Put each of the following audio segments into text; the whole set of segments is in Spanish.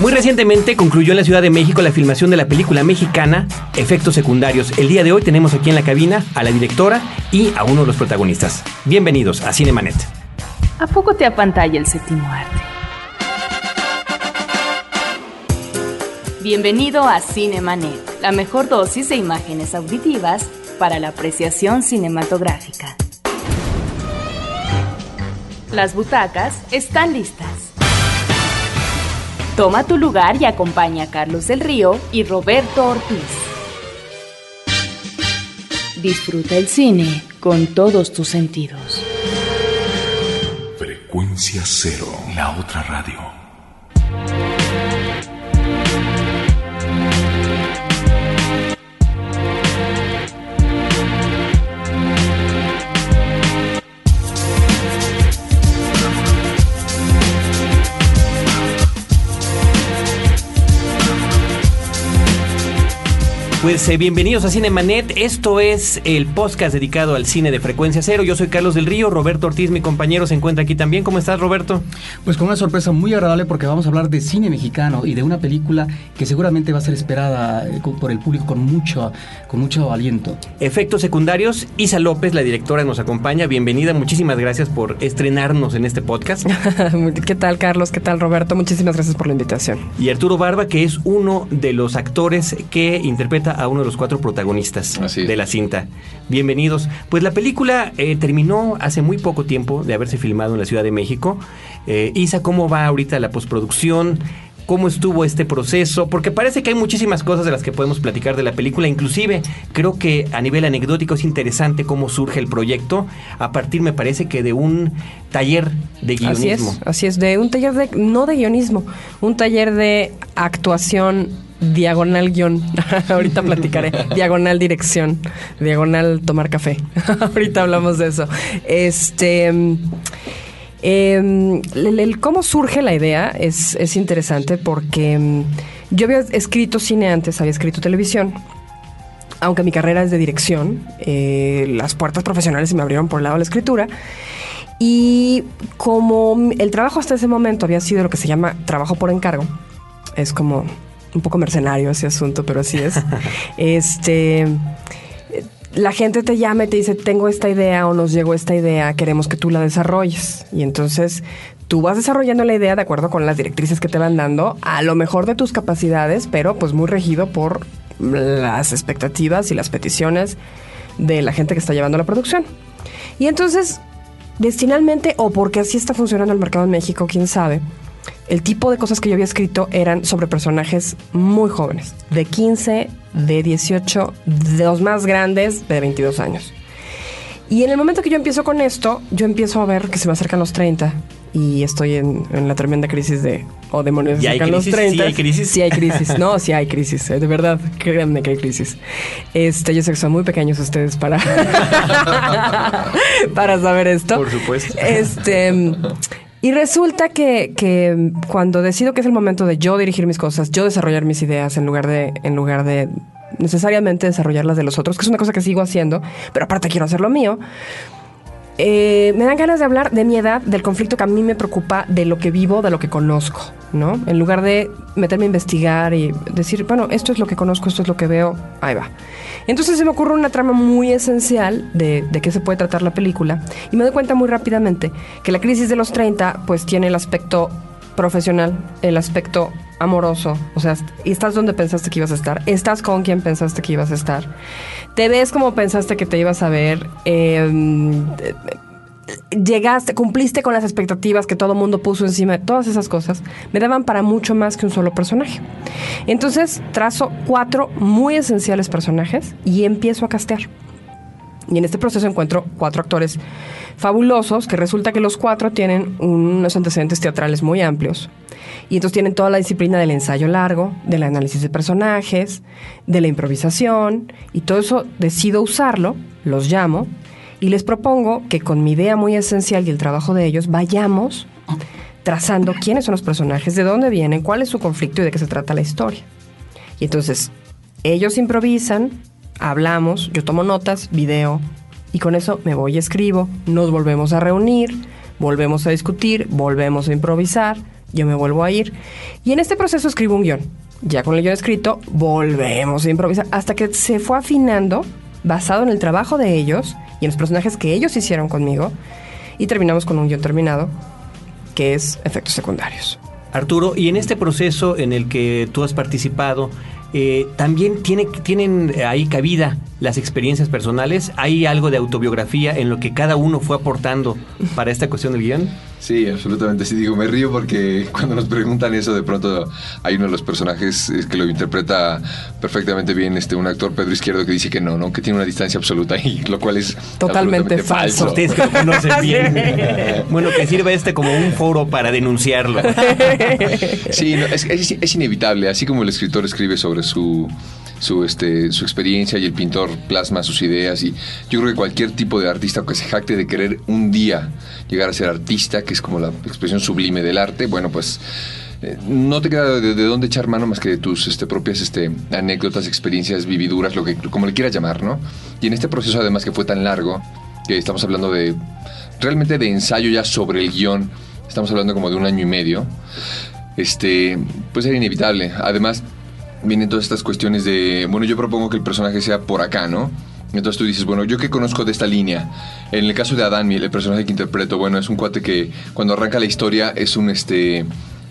Muy recientemente concluyó en la Ciudad de México la filmación de la película mexicana Efectos Secundarios. El día de hoy tenemos aquí en la cabina a la directora y a uno de los protagonistas. Bienvenidos a Cinemanet. ¿A poco te apantalla el séptimo arte? Bienvenido a Cinemanet, la mejor dosis de imágenes auditivas para la apreciación cinematográfica. Las butacas están listas. Toma tu lugar y acompaña a Carlos del Río y Roberto Ortiz. Disfruta el cine con todos tus sentidos. Frecuencia cero, la otra radio. Pues eh, bienvenidos a Cinemanet. Esto es el podcast dedicado al cine de frecuencia cero. Yo soy Carlos del Río. Roberto Ortiz, mi compañero, se encuentra aquí también. ¿Cómo estás, Roberto? Pues con una sorpresa muy agradable porque vamos a hablar de cine mexicano y de una película que seguramente va a ser esperada eh, por el público con mucho, con mucho aliento. Efectos secundarios. Isa López, la directora, nos acompaña. Bienvenida. Muchísimas gracias por estrenarnos en este podcast. ¿Qué tal, Carlos? ¿Qué tal, Roberto? Muchísimas gracias por la invitación. Y Arturo Barba, que es uno de los actores que interpreta a uno de los cuatro protagonistas de la cinta. Bienvenidos. Pues la película eh, terminó hace muy poco tiempo de haberse filmado en la Ciudad de México. Eh, Isa, ¿cómo va ahorita la postproducción? ¿Cómo estuvo este proceso? Porque parece que hay muchísimas cosas de las que podemos platicar de la película. Inclusive, creo que a nivel anecdótico es interesante cómo surge el proyecto a partir, me parece que de un taller de guionismo. Así es, así es, de un taller de, no de guionismo, un taller de actuación diagonal guion. Ahorita platicaré. diagonal dirección. Diagonal tomar café. Ahorita hablamos de eso. Este. Eh, el, el cómo surge la idea es, es interesante porque mm, yo había escrito cine antes, había escrito televisión. Aunque mi carrera es de dirección, eh, las puertas profesionales se me abrieron por el lado de la escritura. Y como el trabajo hasta ese momento había sido lo que se llama trabajo por encargo, es como un poco mercenario ese asunto, pero así es. este, la gente te llama y te dice, tengo esta idea o nos llegó esta idea, queremos que tú la desarrolles. Y entonces tú vas desarrollando la idea de acuerdo con las directrices que te van dando, a lo mejor de tus capacidades, pero pues muy regido por las expectativas y las peticiones de la gente que está llevando la producción. Y entonces, destinalmente, o porque así está funcionando el mercado en México, quién sabe, el tipo de cosas que yo había escrito eran sobre personajes muy jóvenes, de 15, de 18, de los más grandes, de 22 años. Y en el momento que yo empiezo con esto, yo empiezo a ver que se me acercan los 30 y estoy en, en la tremenda crisis de, oh demonios, se ¿Y hay acercan los crisis? 30. ¿Sí hay crisis? Sí hay crisis, no, sí hay crisis, eh, de verdad, créanme que hay crisis. Este, yo sé que son muy pequeños ustedes para, para saber esto. Por supuesto. Este, y resulta que, que cuando decido que es el momento de yo dirigir mis cosas, yo desarrollar mis ideas en lugar de, en lugar de necesariamente desarrollar las de los otros, que es una cosa que sigo haciendo, pero aparte quiero hacer lo mío. Eh, me dan ganas de hablar de mi edad, del conflicto que a mí me preocupa, de lo que vivo, de lo que conozco, ¿no? En lugar de meterme a investigar y decir, bueno, esto es lo que conozco, esto es lo que veo, ahí va. Entonces se me ocurre una trama muy esencial de, de qué se puede tratar la película y me doy cuenta muy rápidamente que la crisis de los 30 pues tiene el aspecto profesional, el aspecto amoroso, o sea, estás donde pensaste que ibas a estar, estás con quien pensaste que ibas a estar, te ves como pensaste que te ibas a ver, eh, llegaste, cumpliste con las expectativas que todo mundo puso encima de todas esas cosas, me daban para mucho más que un solo personaje. Entonces trazo cuatro muy esenciales personajes y empiezo a castear. Y en este proceso encuentro cuatro actores fabulosos, que resulta que los cuatro tienen unos antecedentes teatrales muy amplios. Y entonces tienen toda la disciplina del ensayo largo, del análisis de personajes, de la improvisación, y todo eso decido usarlo, los llamo, y les propongo que con mi idea muy esencial y el trabajo de ellos vayamos trazando quiénes son los personajes, de dónde vienen, cuál es su conflicto y de qué se trata la historia. Y entonces ellos improvisan, hablamos, yo tomo notas, video, y con eso me voy y escribo, nos volvemos a reunir, volvemos a discutir, volvemos a improvisar, yo me vuelvo a ir. Y en este proceso escribo un guion. Ya con el guion escrito, volvemos a improvisar hasta que se fue afinando basado en el trabajo de ellos y en los personajes que ellos hicieron conmigo. Y terminamos con un guion terminado, que es efectos secundarios. Arturo, y en este proceso en el que tú has participado, eh, también tiene, tienen ahí cabida las experiencias personales. ¿Hay algo de autobiografía en lo que cada uno fue aportando para esta cuestión del guion? Sí, absolutamente. Sí, digo, me río porque cuando nos preguntan eso, de pronto hay uno de los personajes que lo interpreta perfectamente bien, este, un actor Pedro Izquierdo que dice que no, ¿no? Que tiene una distancia absoluta y lo cual es totalmente falso. Ustedes que lo conocen bien. bueno, que sirva este como un foro para denunciarlo. sí, es, es inevitable. Así como el escritor escribe sobre su su, este, su experiencia y el pintor plasma sus ideas. Y yo creo que cualquier tipo de artista que se jacte de querer un día llegar a ser artista, que es como la expresión sublime del arte, bueno, pues eh, no te queda de, dónde echar mano más que de tus este, propias este, anécdotas, experiencias, vividuras, lo que, como le quieras llamar, ¿no? Y en este proceso, además, que fue tan largo, que estamos hablando de realmente de ensayo ya sobre el guion, estamos hablando como de un año y medio, este, pues era inevitable. Además, vienen todas estas cuestiones de, bueno, yo propongo que el personaje sea por acá, ¿no? Entonces tú dices, bueno, yo que conozco de esta línea. En el caso de Adán, el personaje que interpreto, bueno, es un cuate que cuando arranca la historia es un este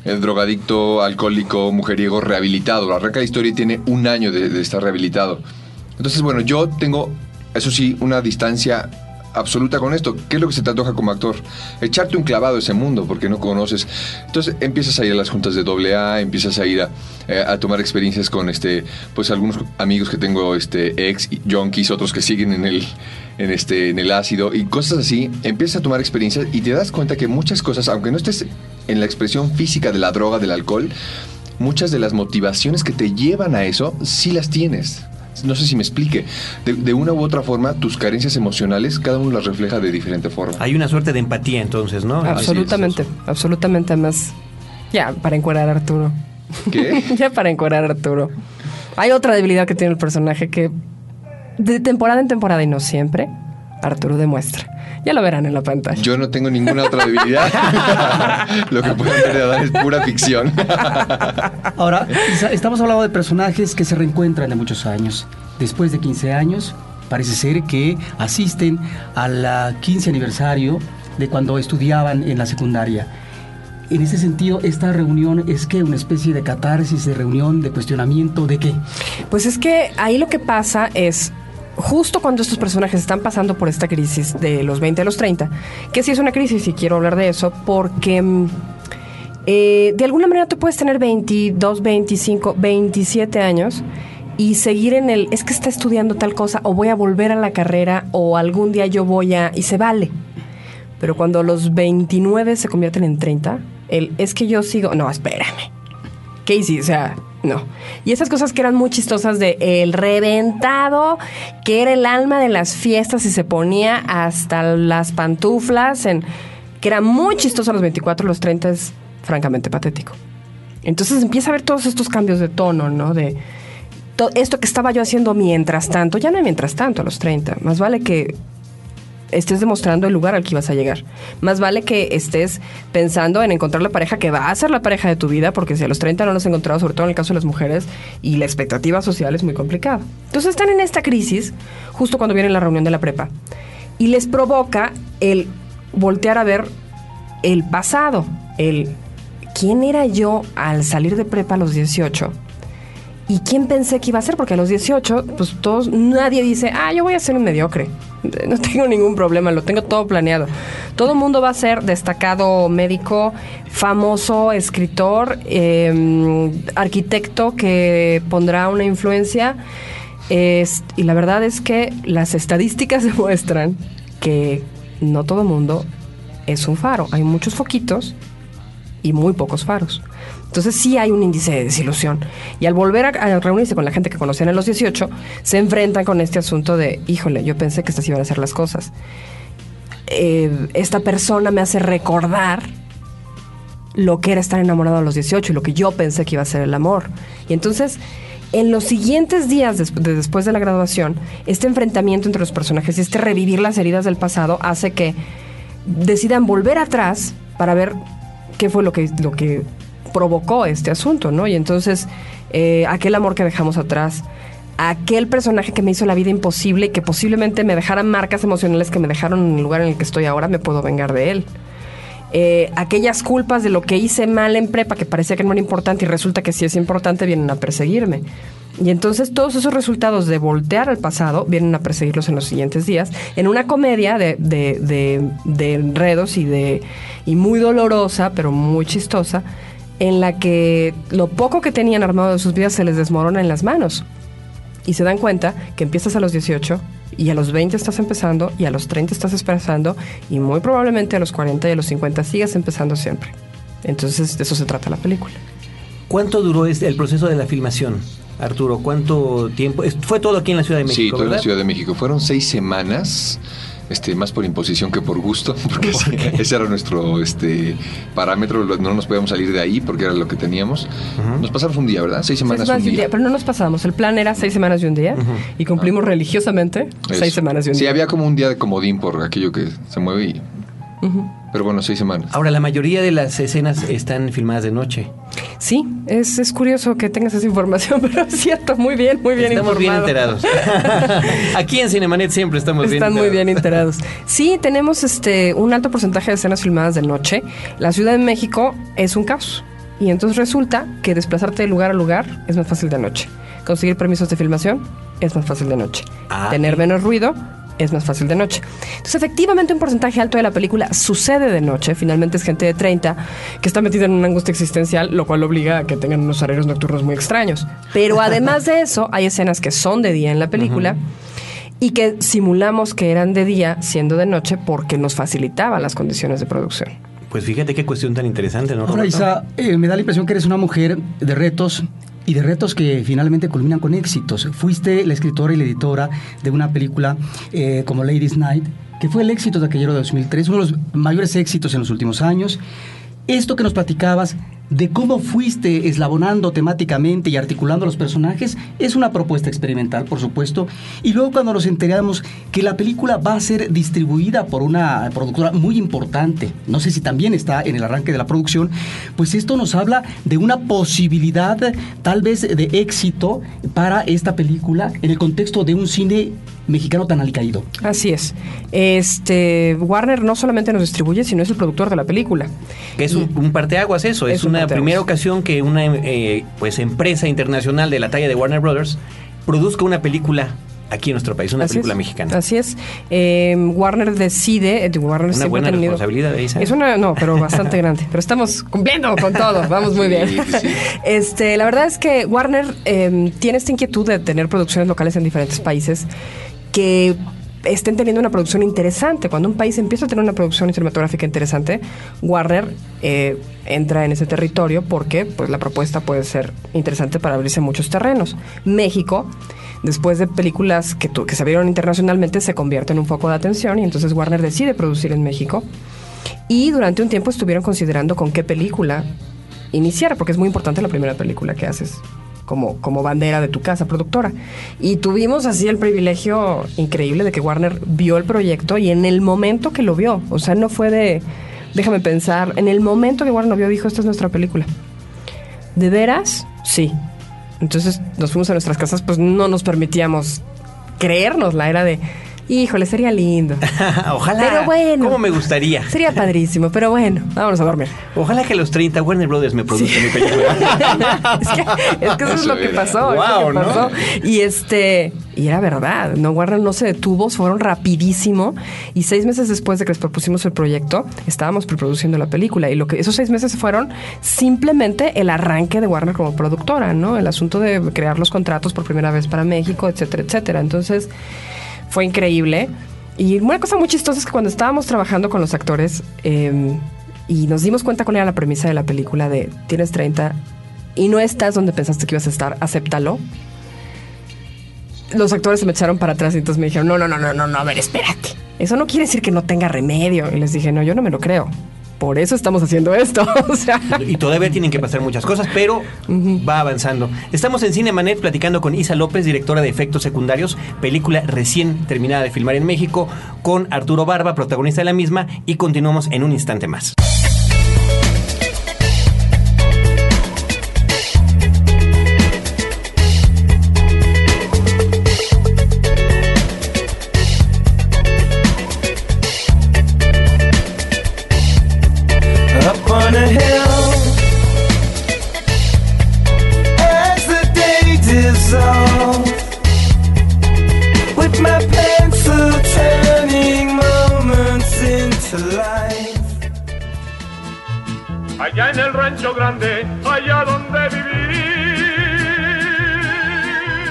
el drogadicto, alcohólico, mujeriego rehabilitado. Arranca la historia y tiene un año de estar rehabilitado. Entonces, bueno, yo tengo, eso sí, una distancia absoluta con esto. ¿Qué es lo que se te antoja como actor? Echarte un clavado a ese mundo porque no conoces. Entonces empiezas a ir a las juntas de doble A, empiezas a ir a, eh, a, tomar experiencias con este, pues algunos amigos que tengo, este, ex junkies, otros que siguen en el, en este, en el ácido y cosas así. Empiezas a tomar experiencias y te das cuenta que muchas cosas, aunque no estés en la expresión física de la droga, del alcohol, muchas de las motivaciones que te llevan a eso, sí las tienes no sé si me explique, de, una u otra forma, tus carencias emocionales, cada uno las refleja de diferente forma. Hay una suerte de empatía entonces, ¿no? Absolutamente, absolutamente más. Ya, para encuadrar a Arturo. ¿Qué? ya para encuadrar a Arturo. Hay otra debilidad que tiene el personaje que de temporada en temporada y no siempre, Arturo demuestra. Ya lo verán en la pantalla. Yo no tengo ninguna otra debilidad. lo que pueden ver es pura ficción. Ahora, estamos hablando de personajes que se reencuentran de muchos años. Después de 15 años, parece ser que asisten al 15 aniversario de cuando estudiaban en la secundaria. En ese sentido, esta reunión es que una especie de catarsis, de reunión, de cuestionamiento, ¿de qué? Pues es que ahí lo que pasa es, justo cuando estos personajes están pasando por esta crisis de los 20 a los 30, que sí es una crisis y quiero hablar de eso porque mm, eh, de alguna manera tú puedes tener 22, 25, 27 años y seguir en el, es que está estudiando tal cosa o voy a volver a la carrera o algún día yo voy a, y se vale. Pero cuando los 29 se convierten en 30, el, es que yo sigo, no, espérame. Casey, o sea, no. Y esas cosas que eran muy chistosas de el reventado, que era el alma de las fiestas y se ponía hasta las pantuflas, en, que era muy chistoso a los 24, los 30 es francamente patético. Entonces empieza a ver todos estos cambios de tono, ¿no? De esto que estaba yo haciendo mientras tanto, ya no hay mientras tanto a los 30. Más vale que estés demostrando el lugar al que ibas a llegar. Más vale que estés pensando en encontrar la pareja que va a ser la pareja de tu vida, porque si a los 30 no los has encontrado, sobre todo en el caso de las mujeres, y la expectativa social es muy complicada. Entonces están en esta crisis justo cuando viene la reunión de la prepa. Y les provoca el voltear a ver el pasado, el quién era yo al salir de prepa a los 18 ¿Y quién pensé que iba a ser? Porque a los 18, pues todos, nadie dice, ah, yo voy a ser un mediocre. No tengo ningún problema, lo tengo todo planeado. Todo mundo va a ser destacado médico, famoso escritor, em, arquitecto que pondrá una influencia. y la verdad es que las estadísticas demuestran que no todo mundo es un faro. Hay muchos foquitos y muy pocos faros. Entonces sí hay un índice de desilusión. Y al volver a, reunirse con la gente que conocían en los 18, se enfrentan con este asunto de, híjole, yo pensé que estas iban a ser las cosas. Eh, esta persona me hace recordar lo que era estar enamorado a los 18 y lo que yo pensé que iba a ser el amor. Y entonces, en los siguientes días después de la graduación, este enfrentamiento entre los personajes y este revivir las heridas del pasado hace que decidan volver atrás para ver qué fue lo que, lo que provocó este asunto, ¿no? Y entonces, eh, aquel amor que dejamos atrás, aquel personaje que me hizo la vida imposible y que posiblemente me dejara marcas emocionales que me dejaron en el lugar en el que estoy ahora, me puedo vengar de él. Eh, aquellas culpas de lo que hice mal en prepa que parecía que no era importante y resulta que sí es importante vienen a perseguirme. Y entonces todos esos resultados de voltear al pasado vienen a perseguirlos en los siguientes días, en una comedia de, de, de, de enredos y, de, y muy dolorosa, pero muy chistosa, en la que lo poco que tenían armado de sus vidas se les desmorona en las manos. Y se dan cuenta que empiezas a los 18 y a los 20 estás empezando y a los 30 estás empezando y muy probablemente a los 40 y a los 50 sigas empezando siempre. Entonces de eso se trata la película. ¿Cuánto duró este- el proceso de la filmación, Arturo? ¿Cuánto tiempo? Fue todo aquí en la Ciudad de México, Sí, toda la ¿verdad? Ciudad de México. Fueron seis semanas, este, más por imposición que por gusto, porque ese, ese era nuestro este, parámetro. No nos podíamos salir de ahí porque era lo que teníamos. Nos pasamos un día, ¿verdad? Seis Seis semanas, y un día. día, pero no nos pasamos. El plan era seis semanas y un día y cumplimos religiosamente seis semanas y un Sí, día. había como un día de comodín por aquello que se mueve y... Pero bueno, seis semanas. Ahora, la mayoría de las escenas están filmadas de noche. Sí, es, es curioso que tengas esa información, pero es cierto, muy bien, muy bien estamos bien informado. enterados. aquí en Cinemanet siempre estamos bien Están muy bien enterados. Sí, tenemos este un alto porcentaje de escenas filmadas de noche. La Ciudad de México es un caos. Y entonces resulta que desplazarte de lugar a lugar es más fácil de noche. Conseguir permisos de filmación es más fácil de noche. Ah, Tener menos ruido es más fácil de noche. Entonces, efectivamente, un porcentaje alto de la película sucede de noche. Finalmente es gente de 30 que está metida en una angustia existencial, lo cual obliga a que tengan unos horarios nocturnos muy extraños. Pero además de eso, hay escenas que son de día en la película y que simulamos que eran de día siendo de noche porque nos facilitaba las condiciones de producción. Pues fíjate qué cuestión tan interesante, ¿no? Ahora? Isa, eh, me da la impresión que eres una mujer de retos y de retos que finalmente culminan con éxitos. Fuiste la escritora y la editora de una película eh, como Ladies Night, que fue el éxito de aquello de 2003, uno de los mayores éxitos en los últimos años. Esto que nos platicabas de cómo fuiste eslabonando temáticamente y articulando los personajes es una propuesta experimental, por supuesto. Y luego cuando nos enteramos que la película va a ser distribuida por una productora muy importante, no sé si también está en el arranque de la producción, pues esto nos habla de una posibilidad tal vez de éxito para esta película en el contexto de un cine mexicano tan alicaído. Así es. Este Warner no solamente nos distribuye, sino es el productor de la película. Es un, un parteaguas eso, es, Es un una parteaguas. primera ocasión que una eh, pues empresa internacional de la talla de Warner Brothers produzca una película aquí en nuestro país, una Así película es. mexicana. Así es. Eh, Warner decide, eh, Warner Una buena tenido- responsabilidad, Isa. Es una, no, pero bastante grande. Pero estamos cumpliendo con todo, vamos muy bien. Sí, sí, sí. Este, la verdad es que Warner eh, tiene esta inquietud de tener producciones locales en diferentes países que estén teniendo una producción interesante. Cuando un país empieza a tener una producción cinematográfica interesante, Warner eh, entra en ese territorio porque pues, la propuesta puede ser interesante para abrirse muchos terrenos. México, después de películas que, que se abrieron internacionalmente, se convierte en un foco de atención y entonces Warner decide producir en México. Y durante un tiempo estuvieron considerando con qué película iniciar, porque es muy importante la primera película que haces como, como bandera de tu casa productora. Y tuvimos así el privilegio increíble de que Warner vio el proyecto y en el momento que lo vio, o sea, no fue de, déjame pensar, en el momento que Warner lo vio dijo, esta es nuestra película. ¿De veras? Sí. Entonces nos fuimos a nuestras casas, pues no nos permitíamos creernos, la era de, híjole, sería lindo. Ojalá. Pero bueno. ¿Cómo me gustaría? Sería padrísimo, pero bueno, vámonos a dormir. Ojalá que a los 30 Warner Brothers me produzca mi película. es, que, es que eso es lo que pasó. lo que ¿no? Y este, y era verdad, no Warner no se detuvo, fueron rapidísimo. Y seis meses después de que les propusimos el proyecto, estábamos preproduciendo la película. Y lo que esos seis meses fueron simplemente el arranque de Warner como productora, ¿no? El asunto de crear los contratos por primera vez para México, etcétera, etcétera. Entonces, fue increíble. Y una cosa muy chistosa es que cuando estábamos trabajando con los actores eh, y nos dimos cuenta cuál era la premisa de la película de tienes 30 y no estás donde pensaste que ibas a estar, acéptalo. Los actores se me echaron para atrás y entonces me dijeron, no, no, no, no, no, no, a ver, espérate. Eso no quiere decir que no tenga remedio. Y les dije, no, yo no me lo creo. Por eso estamos haciendo esto. o sea, Y todavía tienen que pasar muchas cosas, pero va avanzando. Estamos en Cinemanet platicando con Isa López, directora de efectos secundarios, película recién terminada de filmar en México, con Arturo Barba, protagonista de la misma, y continuamos en un instante más.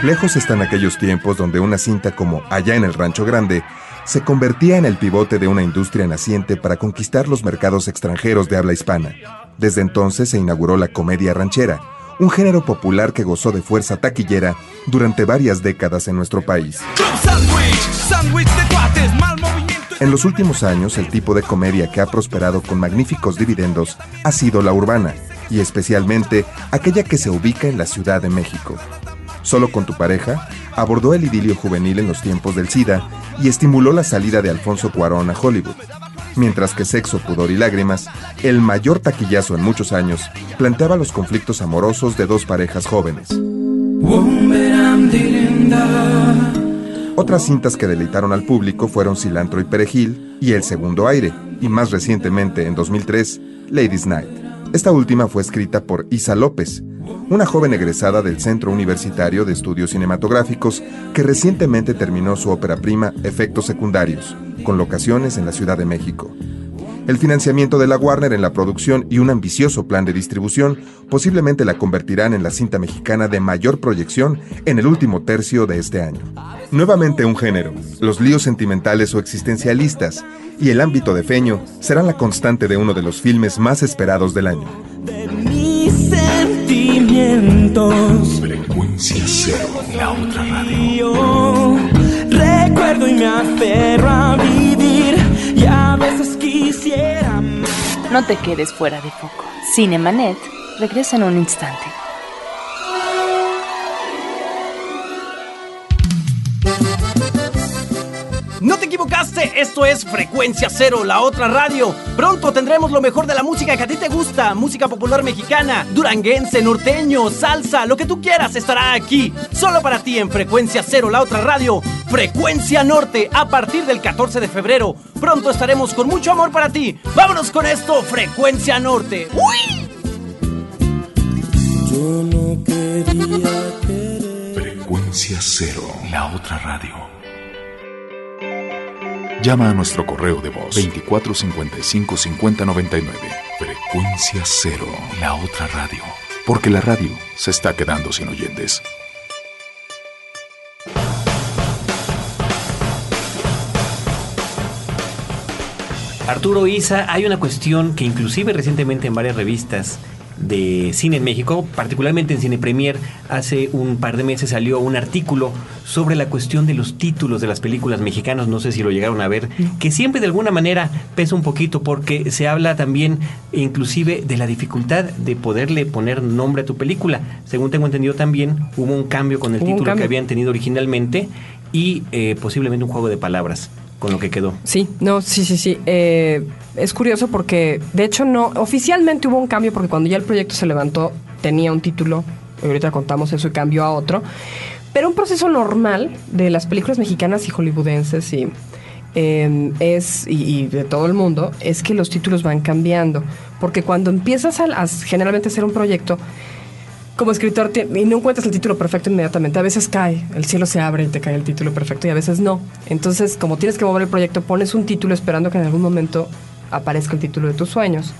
Lejos están aquellos tiempos donde una cinta como Allá en el Rancho Grande se convertía en el pivote de una industria naciente para conquistar los mercados extranjeros de habla hispana. Desde entonces se inauguró la comedia ranchera, un género popular que gozó de fuerza taquillera durante varias décadas en nuestro país. En los últimos años, el tipo de comedia que ha prosperado con magníficos dividendos ha sido la urbana, y especialmente aquella que se ubica en la Ciudad de México. Solo con tu pareja abordó el idilio juvenil en los tiempos del SIDA y estimuló la salida de Alfonso Cuarón a Hollywood. Mientras que Sexo, Pudor y Lágrimas, el mayor taquillazo en muchos años, planteaba los conflictos amorosos de dos parejas jóvenes. Otras cintas que deleitaron al público fueron Cilantro y Perejil y El Segundo Aire, y más recientemente, en 2003, Ladies Night. Esta última fue escrita por Isa López, una joven egresada del Centro Universitario de Estudios Cinematográficos que recientemente terminó su ópera prima Efectos Secundarios, con locaciones en la Ciudad de México. El financiamiento de la Warner en la producción y un ambicioso plan de distribución posiblemente la convertirán en la cinta mexicana de mayor proyección en el último tercio de este año. Nuevamente un género, los líos sentimentales o existencialistas y el ámbito de feño serán la constante de uno de los filmes más esperados del año. Frecuencia cero, la otra radio. Recuerdo y me aferro a vivir y a veces quisiera. No te quedes fuera de foco. Cinemanet regresa en un instante. Equivocaste, esto es Frecuencia Cero, la otra radio. Pronto tendremos lo mejor de la música que a ti te gusta, música popular mexicana, duranguense, norteño, salsa, lo que tú quieras estará aquí. Solo para ti en Frecuencia Cero, la otra radio. Frecuencia Norte, a partir del 14 de febrero. Pronto estaremos con mucho amor para ti. Vámonos con esto, Frecuencia Norte. ¡Uy! Yo no quería Frecuencia cero, la otra radio. Llama a nuestro correo de voz 2455 5099. Frecuencia cero, la otra radio. Porque la radio se está quedando sin oyentes. Arturo Isa, hay una cuestión que inclusive recientemente en varias revistas de cine en México, particularmente en Cine Premier, hace un par de meses salió un artículo sobre la cuestión de los títulos de las películas mexicanas, no sé si lo llegaron a ver, que siempre de alguna manera pesa un poquito porque se habla también inclusive de la dificultad de poderle poner nombre a tu película. Según tengo entendido también, hubo un cambio con el título que habían tenido originalmente y eh, posiblemente un juego de palabras con lo que quedó. Sí, no, sí, sí, sí. Eh, es curioso porque, de hecho, no, oficialmente hubo un cambio porque cuando ya el proyecto se levantó tenía un título, ahorita contamos eso y cambió a otro, pero un proceso normal de las películas mexicanas y hollywoodenses y eh, es, y, y de todo el mundo, es que los títulos van cambiando, porque cuando empiezas a, a generalmente hacer un proyecto, como escritor ti- y no encuentras el título perfecto inmediatamente. A veces cae, el cielo se abre y te cae el título perfecto y a veces no. Entonces, como tienes que mover el proyecto, pones un título esperando que en algún momento aparezca el título de tus sueños.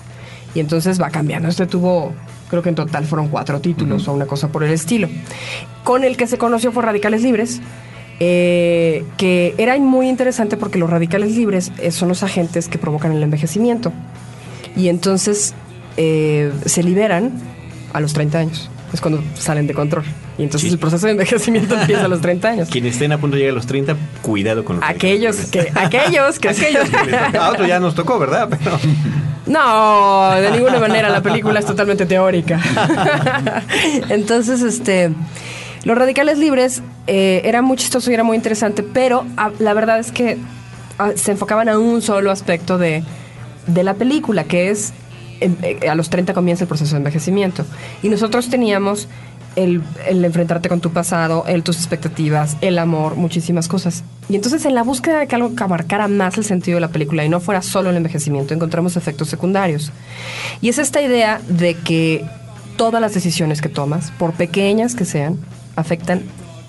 Y entonces va cambiando. Este tuvo, creo que en total fueron cuatro títulos o una cosa por el estilo. Con el que se conoció fue Radicales Libres. eh, que era muy interesante porque los radicales libres eh, son los agentes que provocan el envejecimiento. Y entonces eh, se liberan a los 30 años. Es cuando salen de control. Y entonces Sí. el proceso de envejecimiento empieza a los 30 años. Quienes estén a punto de llegar a los 30, cuidado con lo que Aquellos que, aquellos que, Aquellos que. A otro ya nos tocó, ¿verdad? Pero No, de ninguna manera la película es totalmente teórica. Entonces, este, los radicales libres eh, era muy chistoso y era muy interesante, pero ah, la verdad es que ah, se enfocaban a un solo aspecto de, de la película, que es a los 30 comienza el proceso de envejecimiento. Y nosotros teníamos el, el enfrentarte con tu pasado, el tus expectativas, el amor, muchísimas cosas. Y entonces en la búsqueda de que algo que abarcara más el sentido de la película y no fuera solo el envejecimiento, encontramos efectos secundarios. Y es esta idea de que todas las decisiones que tomas, por pequeñas que sean, afectan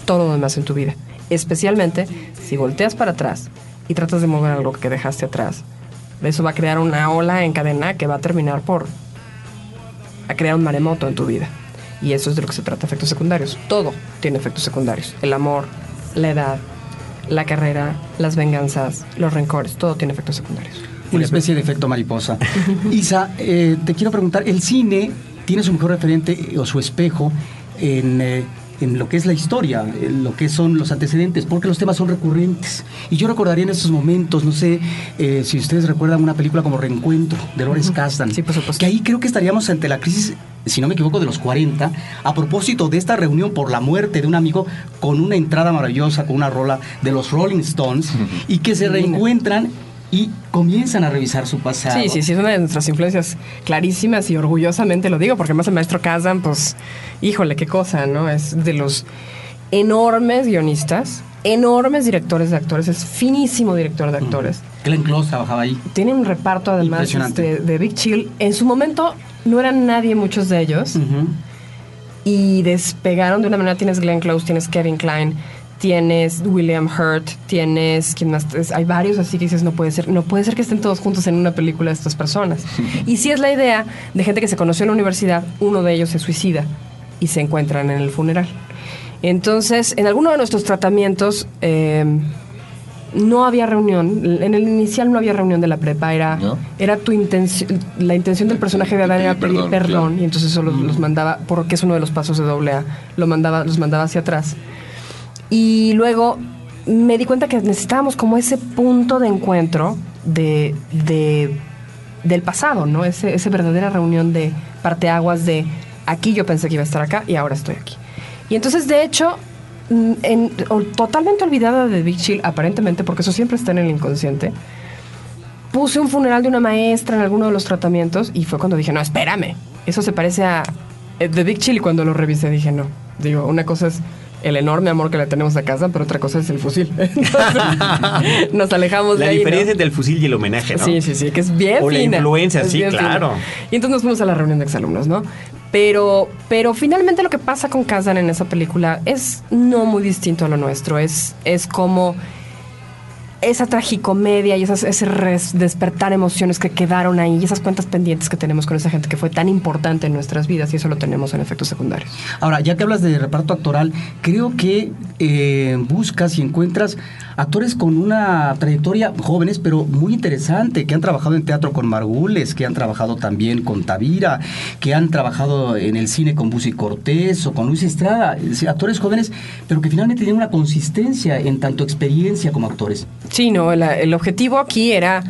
todo lo demás en tu vida. Especialmente si volteas para atrás y tratas de mover algo que dejaste atrás. Eso va a crear una ola en cadena que va a terminar por a crear un maremoto en tu vida. Y eso es de lo que se trata, efectos secundarios. Todo tiene efectos secundarios. El amor, la edad, la carrera, las venganzas, los rencores, todo tiene efectos secundarios. Una especie de efecto mariposa. Isa, eh, te quiero preguntar, ¿el cine tiene su mejor referente eh, o su espejo en, eh, en lo que es la historia, en lo que son los antecedentes? Porque los temas son recurrentes. Y yo recordaría en esos momentos, no sé eh, si ustedes recuerdan una película como Reencuentro, de Lawrence Kasdan. Sí, por supuesto. Que ahí creo que estaríamos ante la crisis, si no me equivoco, de los 40, a propósito de esta reunión por la muerte de un amigo con una entrada maravillosa, con una rola de los Rolling Stones, y que se reencuentran y comienzan a revisar su pasado. Sí, sí, sí, es una de nuestras influencias clarísimas y orgullosamente lo digo, porque además el maestro Kazan, pues, híjole, qué cosa, ¿no? Es de los enormes guionistas, enormes directores de actores, es finísimo director de actores. Glenn Close trabajaba ahí. Tiene un reparto además este, de Big Chill. En su momento no eran nadie muchos de ellos y despegaron de una manera. Tienes Glenn Close, tienes Kevin Klein, tienes William Hurt, tienes quién más, hay varios así que dices no puede ser, no puede ser que estén todos juntos en una película estas personas. y si es la idea de gente que se conoció en la universidad, uno de ellos se suicida y se encuentran en el funeral. Entonces, en alguno de nuestros tratamientos eh, no había reunión. En el inicial no había reunión de la prepa. Era, ¿No? era tu intención. La intención del personaje de Adán era Pedir pedir perdón, perdón. claro. Y entonces eso los, los mandaba, porque es uno de los pasos de doble A, lo mandaba, los mandaba hacia atrás. Y luego me di cuenta que necesitábamos como ese punto de encuentro de, de- del pasado, ¿no? Ese, esa verdadera reunión de parteaguas de aquí yo pensé que iba a estar acá y ahora estoy aquí. Y entonces, de hecho, mm, en- totalmente olvidada de Big Chill, aparentemente, porque eso siempre está en el inconsciente, puse un funeral de una maestra en alguno de los tratamientos y fue cuando dije, no, espérame, eso se parece a eh, The Big Chill y cuando lo revisé dije, no, digo, una cosa es el enorme amor que le tenemos a casa, pero otra cosa es el fusil. Entonces, nos alejamos La de ahí, ¿no? diferencia entre el fusil y el homenaje, ¿no? Sí, sí, sí, que es bien O la fina. influencia, Es sí, fina. claro. Y entonces nos fuimos a la reunión de exalumnos, ¿no? Pero, pero finalmente lo que pasa con Kazan en esa película es no muy distinto a lo nuestro. Es, es como esa tragicomedia y esas- ese res- despertar emociones que quedaron ahí y esas cuentas pendientes que tenemos con esa gente que fue tan importante en nuestras vidas y eso lo tenemos en efectos secundarios. Ahora, ya que hablas de reparto actoral, creo que eh, buscas y encuentras actores con una trayectoria jóvenes, pero muy interesante, que han trabajado en teatro con Margules, que han trabajado también con Tavira, que han trabajado en el cine con Busi Cortés o con Luis Estrada, actores jóvenes, pero que finalmente tienen una consistencia en tanto experiencia como actores. Sí, no, el, objetivo aquí era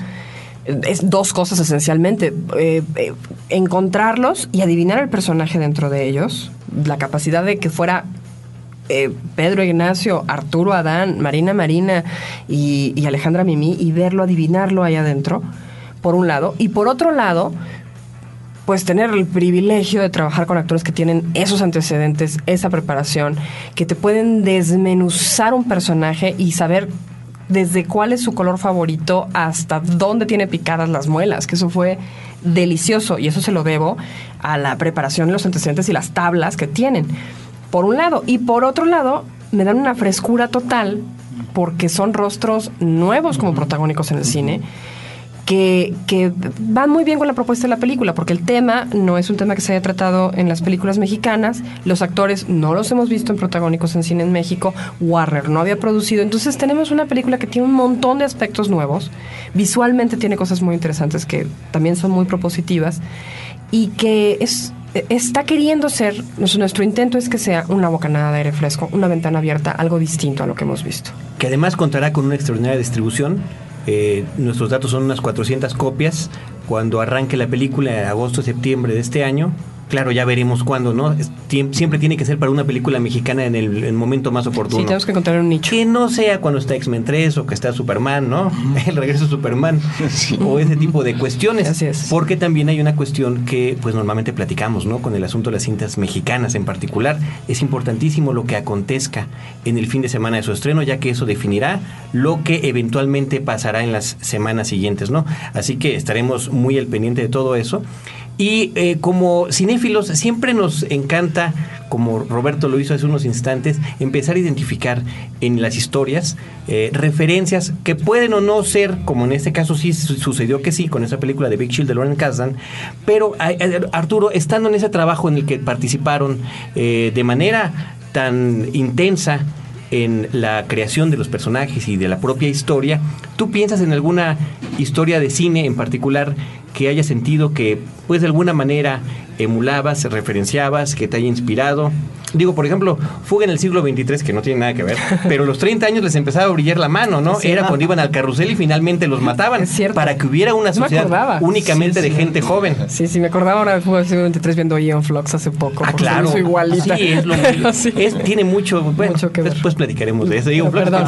es dos cosas esencialmente. Eh, eh, encontrarlos y adivinar el personaje dentro de ellos. La capacidad de que fuera eh, Pedro Ignacio, Arturo Adán, Marina Marina y, y Alejandra Mimi y verlo, adivinarlo ahí adentro, por un lado. Y por otro lado, pues tener el privilegio de trabajar con actores que tienen esos antecedentes, esa preparación, que te pueden desmenuzar un personaje y saber desde cuál es su color favorito hasta dónde tiene picadas las muelas, que eso fue delicioso y eso se lo debo a la preparación de los antecedentes y las tablas que tienen, por un lado. Y por otro lado, me dan una frescura total porque son rostros nuevos como protagónicos en el cine que, que van muy bien con la propuesta de la película, porque el tema no es un tema que se haya tratado en las películas mexicanas, los actores no los hemos visto en protagónicos en cine en México, Warner no había producido, entonces tenemos una película que tiene un montón de aspectos nuevos, visualmente tiene cosas muy interesantes que también son muy propositivas y que es está queriendo ser, nuestro intento es que sea una bocanada de aire fresco, una ventana abierta, algo distinto a lo que hemos visto. Que además contará con una extraordinaria distribución. Eh, nuestros datos son unas 400 copias. Cuando arranque la película, agosto-septiembre de este año, claro, ya veremos cuándo, ¿no? Siempre tiene que ser para una película mexicana en el, en el momento más oportuno. Sí, tenemos que encontrar un nicho. Que no sea cuando está X-Men 3 o que está Superman, ¿no? El regreso de Superman. O ese tipo de cuestiones. Así es. Porque también hay una cuestión que pues normalmente platicamos, ¿no? Con el asunto de las cintas mexicanas en particular. Es importantísimo lo que acontezca en el fin de semana de su estreno, ya que eso definirá lo que eventualmente pasará en las semanas siguientes, ¿no? Así que estaremos muy al pendiente de todo eso. Y eh, como cinéfilos siempre nos encanta, como Roberto lo hizo hace unos instantes, empezar a identificar en las historias eh, referencias que pueden o no ser, como en este caso sí su- sucedió que sí, con esa película de Big Shield de Lauren Kasdan, pero Arturo, estando en ese trabajo en el que participaron eh, de manera tan intensa, en la creación de los personajes y de la propia historia, ¿tú piensas en alguna historia de cine en particular que haya sentido que, pues de alguna manera, emulabas, referenciabas, que te haya inspirado? Digo, por ejemplo, Fuga en el siglo XXIII, que no tiene nada que ver, pero a los 30 años les empezaba a brillar la mano, ¿no? Sí. Era cuando iban al carrusel y finalmente los mataban. Es cierto. Para que hubiera una sociedad únicamente Sí, de sí. gente joven. Sí, sí, me acordaba ahora de Fútbol Siglo XXIII viendo Ion Flux hace poco. Ah, claro. igualita. Sí, es lo es- tiene mucho, bueno, Mucho que ver. después platicaremos de eso.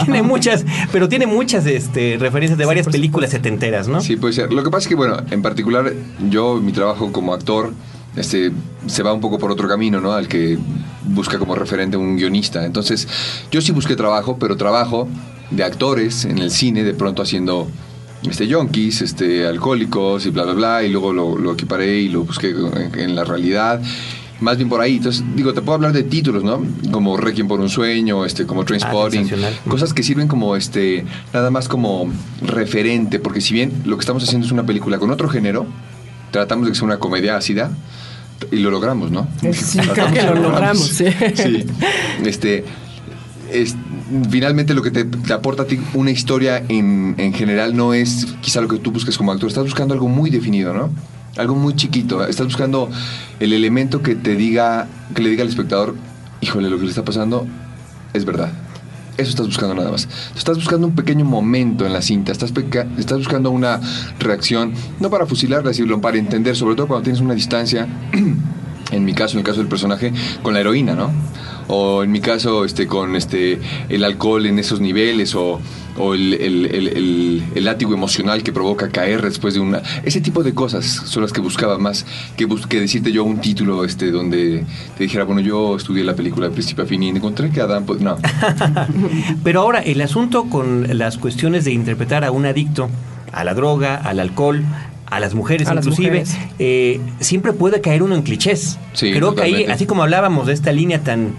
Tiene muchas, pero tiene muchas este, referencias de varias películas setenteras, ¿no? Sí, puede ser. Lo que pasa es que, bueno, en particular, yo, mi trabajo como actor, este, se va un poco por otro camino, ¿no? Al que busca como referente un guionista. Entonces, yo sí busqué trabajo, pero trabajo de actores en el cine, de pronto haciendo este yonkis, este alcohólicos y bla bla bla, y luego lo, lo equiparé y lo busqué en, en la realidad. Más bien por ahí. Entonces, digo, te puedo hablar de títulos, ¿no? Como Requiem por un sueño, este, como Trainspotting. sensacional. cosas que sirven como este, nada más como referente, porque si bien lo que estamos haciendo es una película con otro género, tratamos de que sea una comedia ácida y lo logramos, ¿no? Sí, creo Tratamos que lo logramos, sí. Sí. Este, es, finalmente lo que te, te aporta a ti una historia en, en general no es quizá lo que tú busques como actor, estás buscando algo muy definido, ¿no? Algo muy chiquito, estás buscando el elemento que te diga, que le diga al espectador, híjole, lo que le está pasando es verdad. Eso estás buscando nada más. Estás buscando un pequeño momento en la cinta, estás, estás buscando una reacción, no para fusilarla, sino para entender, sobre todo cuando tienes una distancia, en mi caso, en el caso del personaje, con la heroína, ¿no? O en mi caso, este, con este, el alcohol en esos niveles, o, o el, el- el- el- látigo emocional que provoca caer después de una... Ese tipo de cosas son las que buscaba más que, bus- que decirte yo un título este, donde te dijera, bueno, yo estudié la película de principio a fin y encontré que Adán, pues no. Pero ahora, el asunto con las cuestiones de interpretar a un adicto, a la droga, al alcohol, a las mujeres A las inclusive, mujeres. eh, siempre puede caer uno en clichés. Sí, Creo que ahí, así como hablábamos de esta línea tan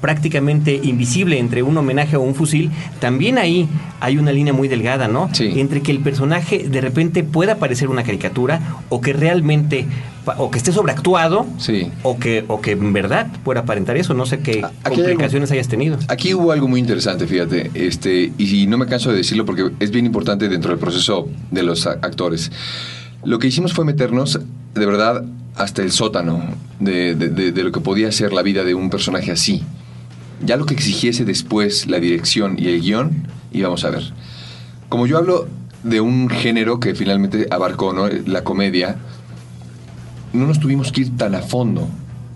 prácticamente invisible entre un homenaje o un fusil, también ahí hay una línea muy delgada, ¿no? Sí. Entre que el personaje de repente pueda parecer una caricatura o que realmente o que esté sobreactuado Sí. o que o que en verdad pueda aparentar eso, no sé qué aquí hay complicaciones hayas tenido. Aquí hubo algo muy interesante, fíjate, este, y no me canso de decirlo porque es bien importante dentro del proceso de los actores. Lo que hicimos fue meternos, de verdad, hasta el sótano de, de- lo que podía ser la vida de un personaje así. Ya lo que exigiese después la dirección y el guion, íbamos a ver. Como yo hablo de un género que finalmente abarcó ¿no? la comedia, no nos tuvimos que ir tan a fondo.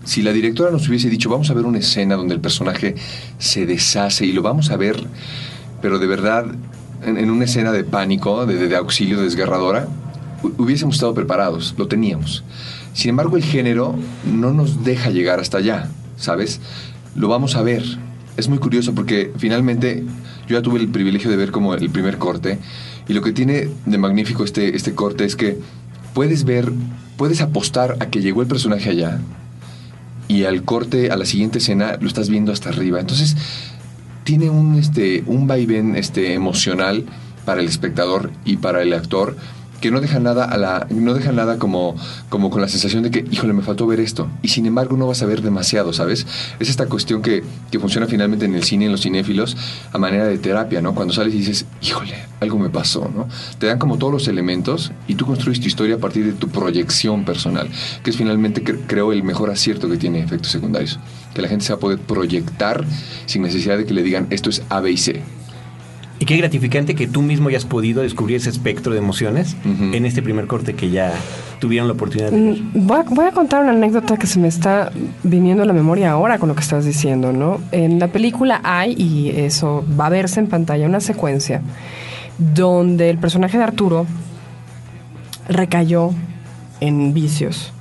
Si la directora nos hubiese dicho, vamos a ver una escena donde el personaje se deshace y lo vamos a ver, pero de verdad, en, una escena de pánico, de, de- auxilio desgarradora, hubiésemos estado preparados, lo teníamos. Sin embargo, el género no nos deja llegar hasta allá, ¿sabes? Lo vamos a ver. Es muy curioso porque finalmente yo ya tuve el privilegio de ver como el primer corte y lo que tiene de magnífico este, este corte es que puedes ver, puedes apostar a que llegó el personaje allá y al corte, a la siguiente escena, lo estás viendo hasta arriba. Entonces, tiene un, este, un vaivén este, emocional para el espectador y para el actor que no deja nada a la no deja nada como como con la sensación de que híjole me faltó ver esto. Y sin embargo no vas a ver demasiado sabes es esta cuestión que, que funciona finalmente en el cine en los cinéfilos a manera de terapia no cuando sales y dices híjole algo me pasó no te dan como todos los elementos y tú construyes tu historia a partir de tu proyección personal que es finalmente cre- creo el mejor acierto que tiene efectos secundarios. Que la gente se va a poder proyectar sin necesidad de que le digan esto es A B y C Y qué gratificante que tú mismo hayas podido descubrir ese espectro de emociones en este primer corte que ya tuvieron la oportunidad de ver. Mm, Voy a, voy a contar una anécdota que se me está viniendo a la memoria ahora con lo que estás diciendo, ¿no? En la película hay, y eso va a verse en pantalla, una secuencia donde el personaje de Arturo recayó en vicios.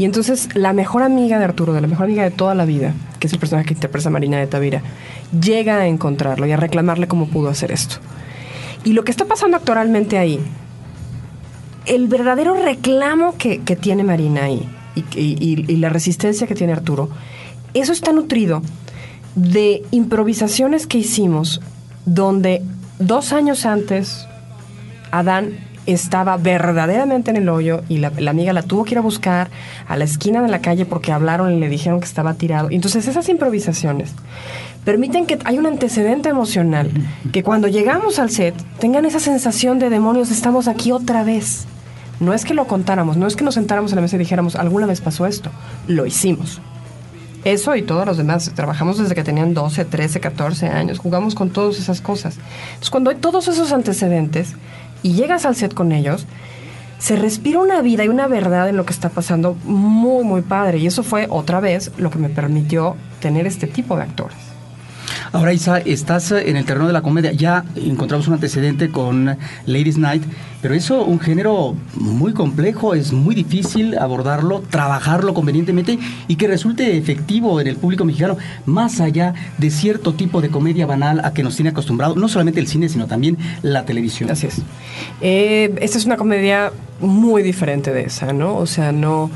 Y entonces la mejor amiga de Arturo, de la mejor amiga de toda la vida, que es el personaje que interpreta Marina de Tavira, llega a encontrarlo y a reclamarle cómo pudo hacer esto. Y lo que está pasando actoralmente ahí el verdadero reclamo que, que tiene Marina ahí y la resistencia que tiene Arturo, eso está nutrido de improvisaciones que hicimos donde dos años antes Adán estaba verdaderamente en el hoyo y la, amiga la tuvo que ir a buscar a la esquina de la calle porque hablaron y le dijeron que estaba tirado. Entonces esas improvisaciones permiten que hay un antecedente emocional, que cuando llegamos al set tengan esa sensación de demonios, estamos aquí otra vez. No es que lo contáramos, no es que nos sentáramos en la mesa y dijéramos, alguna vez pasó esto, lo hicimos. Eso y todos los demás. Trabajamos desde que tenían 12, 13, 14 años. Jugamos con todas esas cosas. Entonces, cuando hay todos esos antecedentes y llegas al set con ellos, se respira una vida y una verdad en lo que está pasando muy, muy padre. Y eso fue otra vez lo que me permitió tener este tipo de actores. Ahora, Isa, estás eh, en el terreno de la comedia. Ya encontramos un antecedente con Ladies Night, pero eso un género muy complejo, es muy difícil abordarlo, trabajarlo convenientemente y que resulte efectivo en el público mexicano, más allá de cierto tipo de comedia banal a que nos tiene acostumbrado, no solamente el cine, sino también la televisión. Es. Eh, esta es una comedia muy diferente de esa, ¿no? O sea, no.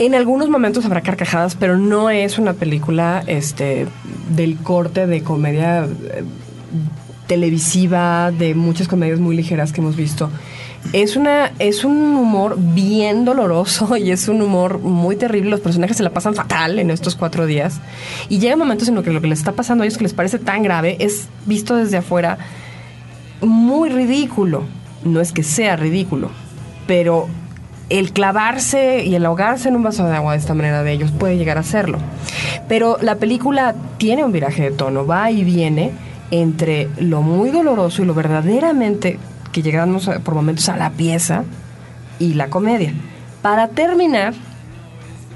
En algunos momentos habrá carcajadas, pero no es una película este, del corte de comedia eh, televisiva, de muchas comedias muy ligeras que hemos visto. Es, una, es un humor bien doloroso y es un humor muy terrible. Los personajes se la pasan fatal en estos cuatro días. Y llega momentos en los que lo que les está pasando a ellos que les parece tan grave es visto desde afuera muy ridículo. No es que sea ridículo, pero el clavarse y el ahogarse en un vaso de agua de esta manera de ellos puede llegar a serlo. Pero la película tiene un viraje de tono, va y viene entre lo muy doloroso y lo verdaderamente que llegamos por momentos a la pieza y la comedia. Para terminar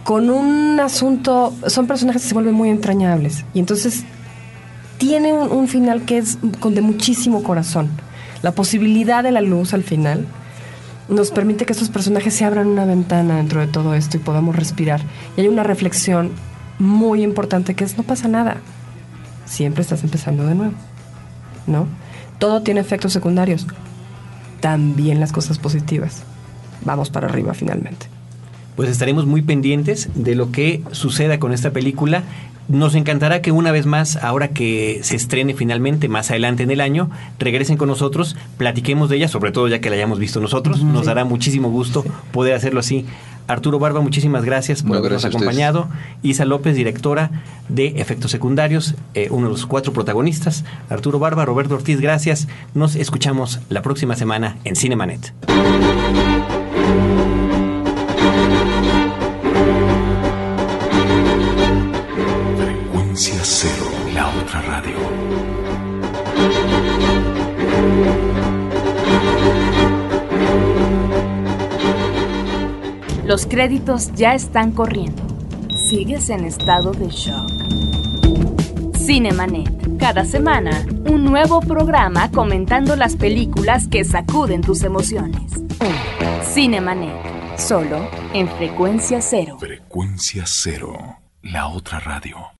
con un asunto, son personajes que se vuelven muy entrañables y entonces tiene un, un final que es con de muchísimo corazón. La posibilidad de la luz al final nos permite que estos personajes se abran una ventana dentro de todo esto y podamos respirar. Y hay una reflexión muy importante que es no pasa nada. Siempre estás empezando de nuevo. ¿No? Todo tiene efectos secundarios. También las cosas positivas. Vamos para arriba finalmente. Pues estaremos muy pendientes de lo que suceda con esta película. Nos encantará que una vez más, ahora que se estrene finalmente más adelante en el año, regresen con nosotros, platiquemos de ella, sobre todo ya que la hayamos visto nosotros. Nos sí. dará muchísimo gusto poder hacerlo así. Arturo Barba, muchísimas gracias por No, habernos acompañado. Isa López, directora de Efectos Secundarios, eh, uno de los cuatro protagonistas. Arturo Barba, Roberto Ortiz, gracias. Nos escuchamos la próxima semana en Cinemanet. Frecuencia cero, la otra radio. Los créditos ya están corriendo. Sigues en estado de shock. Cinemanet. Cada semana, un nuevo programa comentando las películas que sacuden tus emociones. Cinemanet. Solo en frecuencia cero. Frecuencia cero, la otra radio.